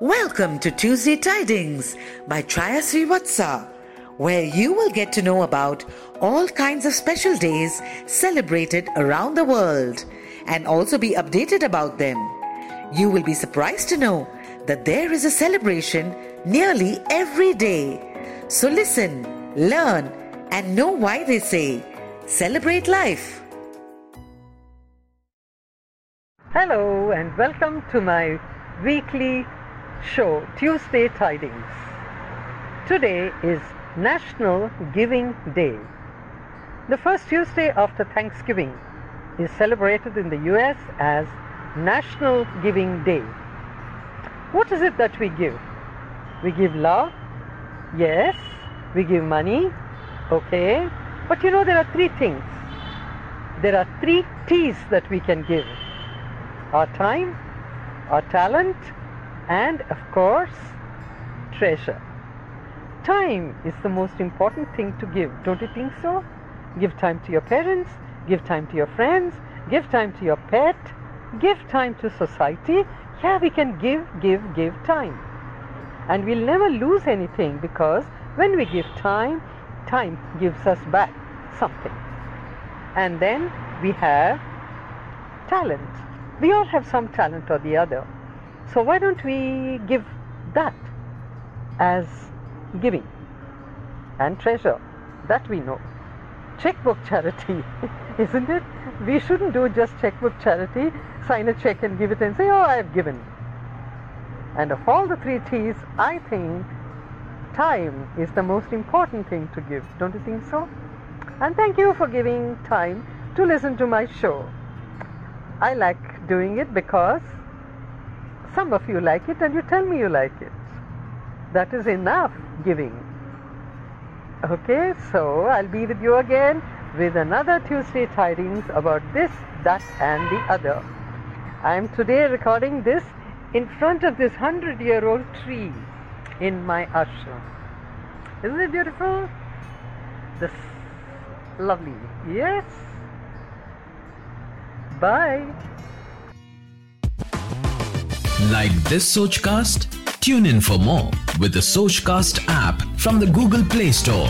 Welcome to Tuesday Tidings by Chaya Srivatsa, where you will get to know about all kinds of special days celebrated around the world and also be updated about them. You will be surprised to know that there is a celebration nearly every day. So listen, learn, and know why they say celebrate life. Hello and welcome to my weekly show, Tuesday Tidings. Today is National Giving Day. The first Tuesday after Thanksgiving is celebrated in the US as National Giving Day. What is it that we give? We give love? Yes. We give money? Okay. But you know, there are three things. There are three T's that we can give our time, our talent, and of course, treasure. Time is the most important thing to give, don't you think so? Give time to your parents, give time to your friends, give time to your pet, give time to society. Yeah, we can give, give, give time. And we'll never lose anything because when we give time, time gives us back something. And then we have talent. We all have some talent or the other. So why don't we give that as giving and treasure? That we know. Checkbook charity, isn't it? We shouldn't do just checkbook charity, sign a check and give it and say, oh, I have given. And of all the three T's, I think time is the most important thing to give. Don't you think so? And thank you for giving time to listen to my show. I like doing it because some of you like it and you tell me you like it. That is enough giving. Okay, so I'll be with you again with another Tuesday tidings about this, that, and the other. I am today recording this in front of this hundred year old tree in my ashram. Isn't it beautiful? This lovely. Yes. Bye. Like this Sochcast? Tune in for more with the Sochcast app from the Google Play Store